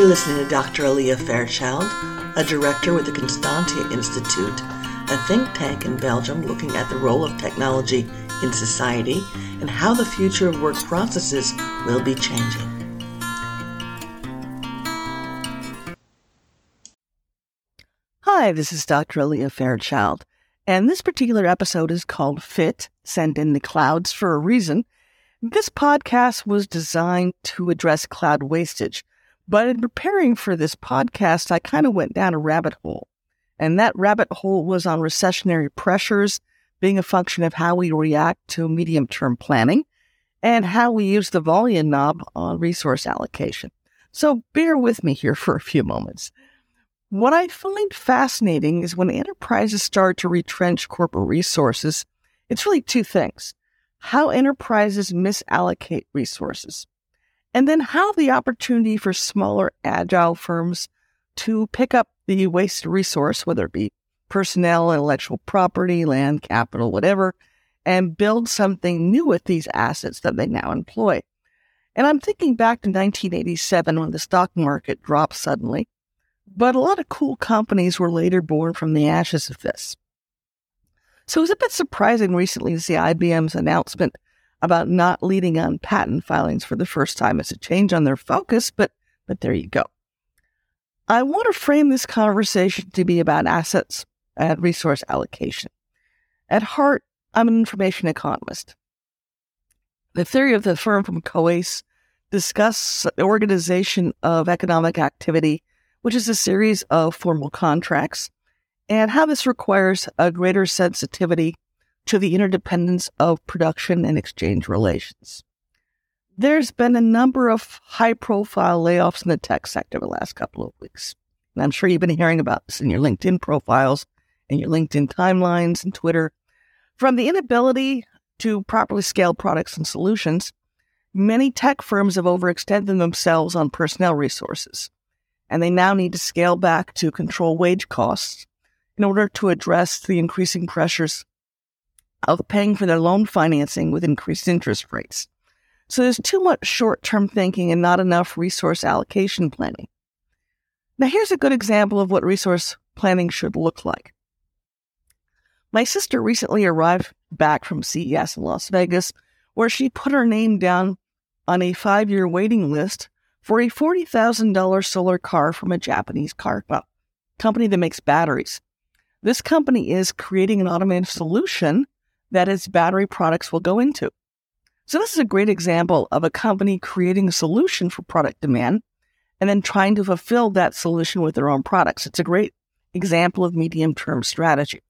You're listening to Dr. Alea Fairchild, a director with the Constantia Institute, a think tank in Belgium looking at the role of technology in society and how the future of work processes will be changing. Hi, this is Dr. Alea Fairchild, and this particular episode is called Fit Send in the Clouds for a Reason. This podcast was designed to address cloud wastage, but in preparing for this podcast, I kind of went down a rabbit hole. And that rabbit hole was on recessionary pressures being a function of how we react to medium term planning and how we use the volume knob on resource allocation. So bear with me here for a few moments. What I find fascinating is when enterprises start to retrench corporate resources, it's really two things how enterprises misallocate resources, and then how the opportunity for smaller, agile firms to pick up the waste resource, whether it be personnel, intellectual property, land, capital, whatever, and build something new with these assets that they now employ. And I'm thinking back to 1987 when the stock market dropped suddenly, but a lot of cool companies were later born from the ashes of this. So it was a bit surprising recently to see IBM's announcement about not leading on patent filings for the first time as a change on their focus, but but there you go. I want to frame this conversation to be about assets and resource allocation. At heart, I'm an information economist. The theory of the firm from COASE discusses the organization of economic activity, which is a series of formal contracts, and how this requires a greater sensitivity to the interdependence of production and exchange relations. There's been a number of high profile layoffs in the tech sector the last couple of weeks. And I'm sure you've been hearing about this in your LinkedIn profiles and your LinkedIn timelines and Twitter. From the inability to properly scale products and solutions, many tech firms have overextended themselves on personnel resources, and they now need to scale back to control wage costs in order to address the increasing pressures of paying for their loan financing with increased interest rates. So there's too much short term thinking and not enough resource allocation planning. Now, here's a good example of what resource planning should look like. My sister recently arrived back from CES in Las Vegas, where she put her name down on a five year waiting list for a $40,000 solar car from a Japanese car company that makes batteries. This company is creating an automated solution that its battery products will go into. So this is a great example of a company creating a solution for product demand and then trying to fulfill that solution with their own products. It's a great example of medium term strategy.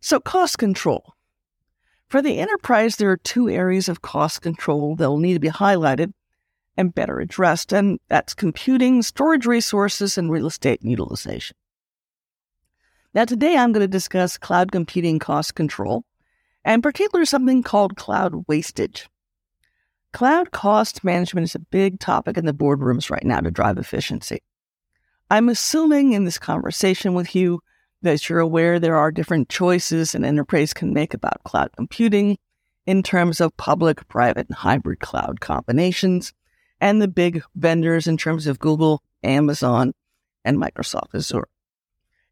So cost control. For the enterprise, there are two areas of cost control that will need to be highlighted and better addressed, and that's computing, storage resources, and real estate utilization. Now, today I'm going to discuss cloud computing cost control, and particularly something called cloud wastage. Cloud cost management is a big topic in the boardrooms right now to drive efficiency. I'm assuming in this conversation with you that you're aware there are different choices an enterprise can make about cloud computing in terms of public, private, and hybrid cloud combinations, and the big vendors in terms of Google, Amazon, and Microsoft Azure.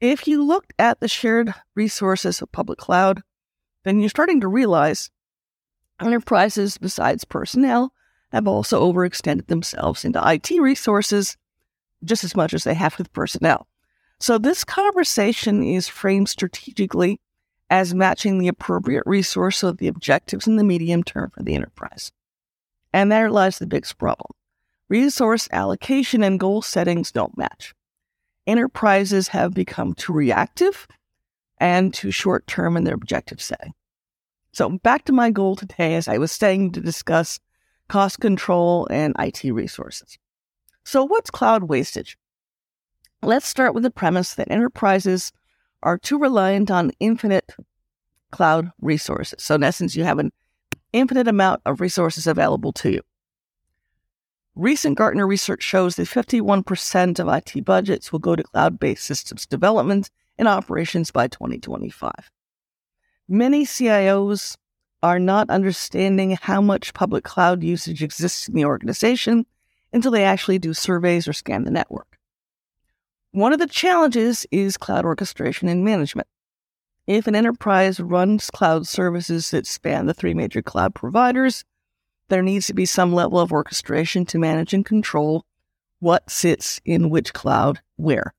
If you looked at the shared resources of public cloud, then you're starting to realize enterprises, besides personnel, have also overextended themselves into IT resources just as much as they have with personnel. So this conversation is framed strategically as matching the appropriate resource of the objectives in the medium term for the enterprise. And there lies the biggest problem. Resource allocation and goal settings don't match enterprises have become too reactive and too short term in their objective setting. So, back to my goal today, as I was saying, to discuss cost control and IT resources. So, what's cloud wastage? Let's start with the premise that enterprises are too reliant on infinite cloud resources. So, in essence, you have an infinite amount of resources available to you. Recent Gartner research shows that 51% of IT budgets will go to cloud based systems development and operations by 2025. Many CIOs are not understanding how much public cloud usage exists in the organization until they actually do surveys or scan the network. One of the challenges is cloud orchestration and management. If an enterprise runs cloud services that span the three major cloud providers, there needs to be some level of orchestration to manage and control what sits in which cloud where.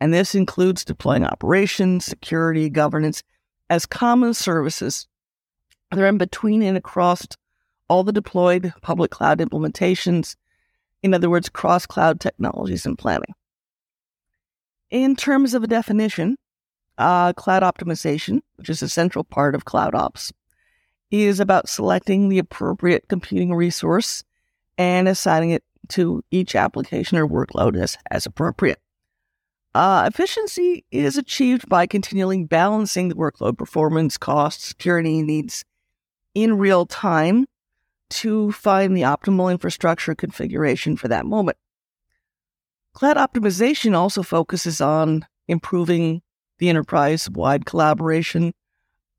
And this includes deploying operations, security, governance as common services. They're in between and across all the deployed public cloud implementations. In other words, cross cloud technologies and planning. In terms of a definition, uh, cloud optimization, which is a central part of cloud ops, is about selecting the appropriate computing resource and assigning it to each application or workload as, as appropriate. Uh, efficiency is achieved by continually balancing the workload performance, cost, security needs in real time to find the optimal infrastructure configuration for that moment. Cloud optimization also focuses on improving the enterprise wide collaboration,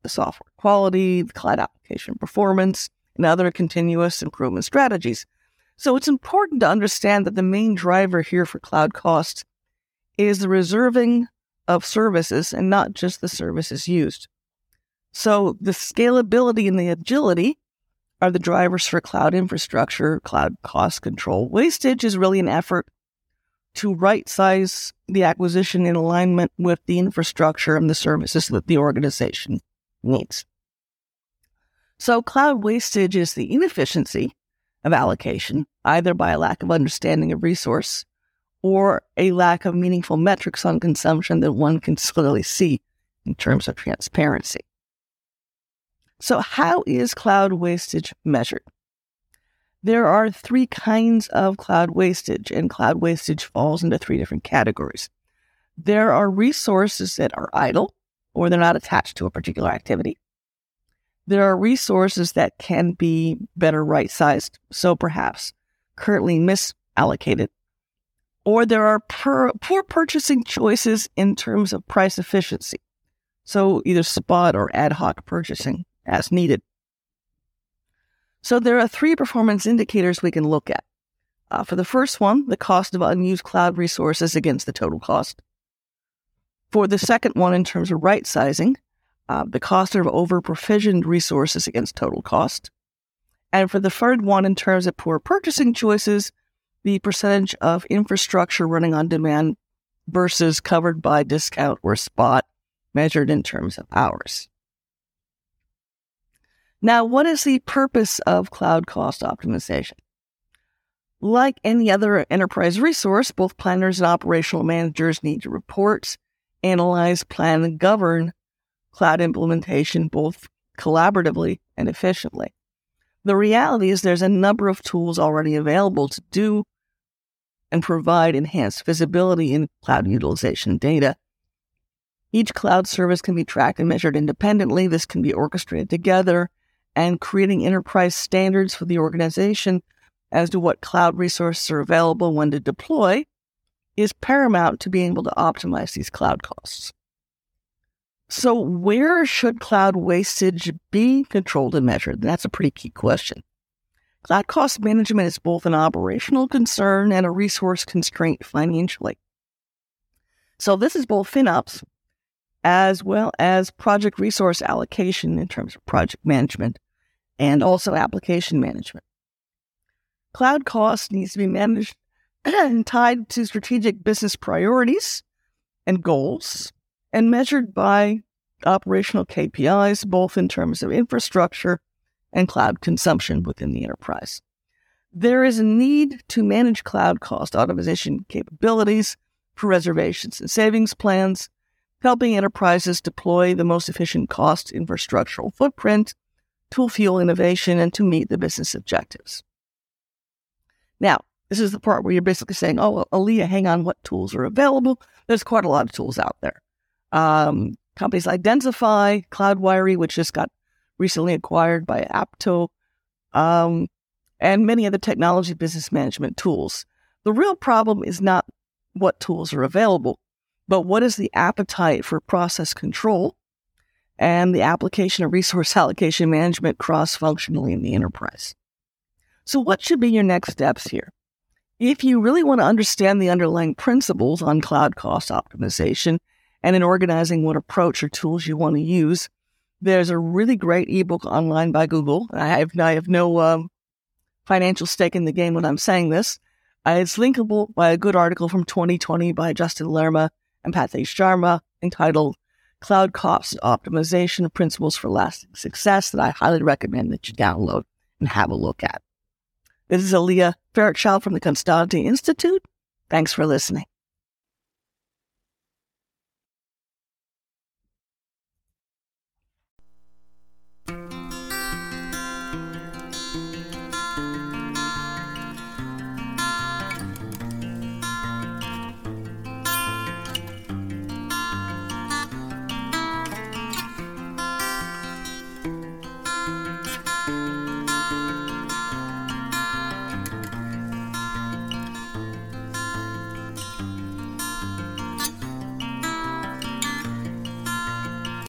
the software quality, the cloud application performance, and other continuous improvement strategies. So it's important to understand that the main driver here for cloud costs is the reserving of services and not just the services used. So the scalability and the agility are the drivers for cloud infrastructure, cloud cost control. Wastage is really an effort to right size the acquisition in alignment with the infrastructure and the services that the organization needs. So cloud wastage is the inefficiency of allocation, either by a lack of understanding of resource or a lack of meaningful metrics on consumption that one can clearly see in terms of transparency. So, how is cloud wastage measured? There are three kinds of cloud wastage, and cloud wastage falls into three different categories. There are resources that are idle or they're not attached to a particular activity. There are resources that can be better right sized, so perhaps currently misallocated. Or there are poor, poor purchasing choices in terms of price efficiency. So either spot or ad hoc purchasing as needed. So there are three performance indicators we can look at. Uh, for the first one, the cost of unused cloud resources against the total cost. For the second one, in terms of right sizing, uh, the cost of over provisioned resources against total cost. And for the third one, in terms of poor purchasing choices, the percentage of infrastructure running on demand versus covered by discount or spot measured in terms of hours. Now, what is the purpose of cloud cost optimization? Like any other enterprise resource, both planners and operational managers need to report, analyze, plan, and govern cloud implementation both collaboratively and efficiently. The reality is there's a number of tools already available to do and provide enhanced visibility in cloud utilization data. Each cloud service can be tracked and measured independently. This can be orchestrated together and creating enterprise standards for the organization as to what cloud resources are available when to deploy is paramount to being able to optimize these cloud costs. So, where should cloud wastage be controlled and measured? That's a pretty key question. Cloud cost management is both an operational concern and a resource constraint financially. So, this is both FinOps as well as project resource allocation in terms of project management and also application management. Cloud cost needs to be managed and tied to strategic business priorities and goals and measured by operational KPIs, both in terms of infrastructure and cloud consumption within the enterprise. There is a need to manage cloud cost optimization capabilities for reservations and savings plans, helping enterprises deploy the most efficient cost infrastructural footprint, to fuel innovation, and to meet the business objectives. Now, this is the part where you're basically saying, oh, well, hang on, what tools are available? There's quite a lot of tools out there. Um, companies like Densify, Cloudwiry, which just got recently acquired by Apptio, um, and many other technology business management tools. The real problem is not what tools are available, but what is the appetite for process control and the application of resource allocation management cross functionally in the enterprise. So, what should be your next steps here? If you really want to understand the underlying principles on cloud cost optimization and in organizing what approach or tools you want to use, there's a really great ebook online by Google. I have, I have no um, financial stake in the game when I'm saying this. Uh, it's linkable by a good article from 2020 by Justin Lerma and Pathik Sharma entitled Cloud Cost Optimization Principles for Lasting Success that I highly recommend that you download and have a look at. This is Alea Fairchild from the Constantia Institute. Thanks for listening.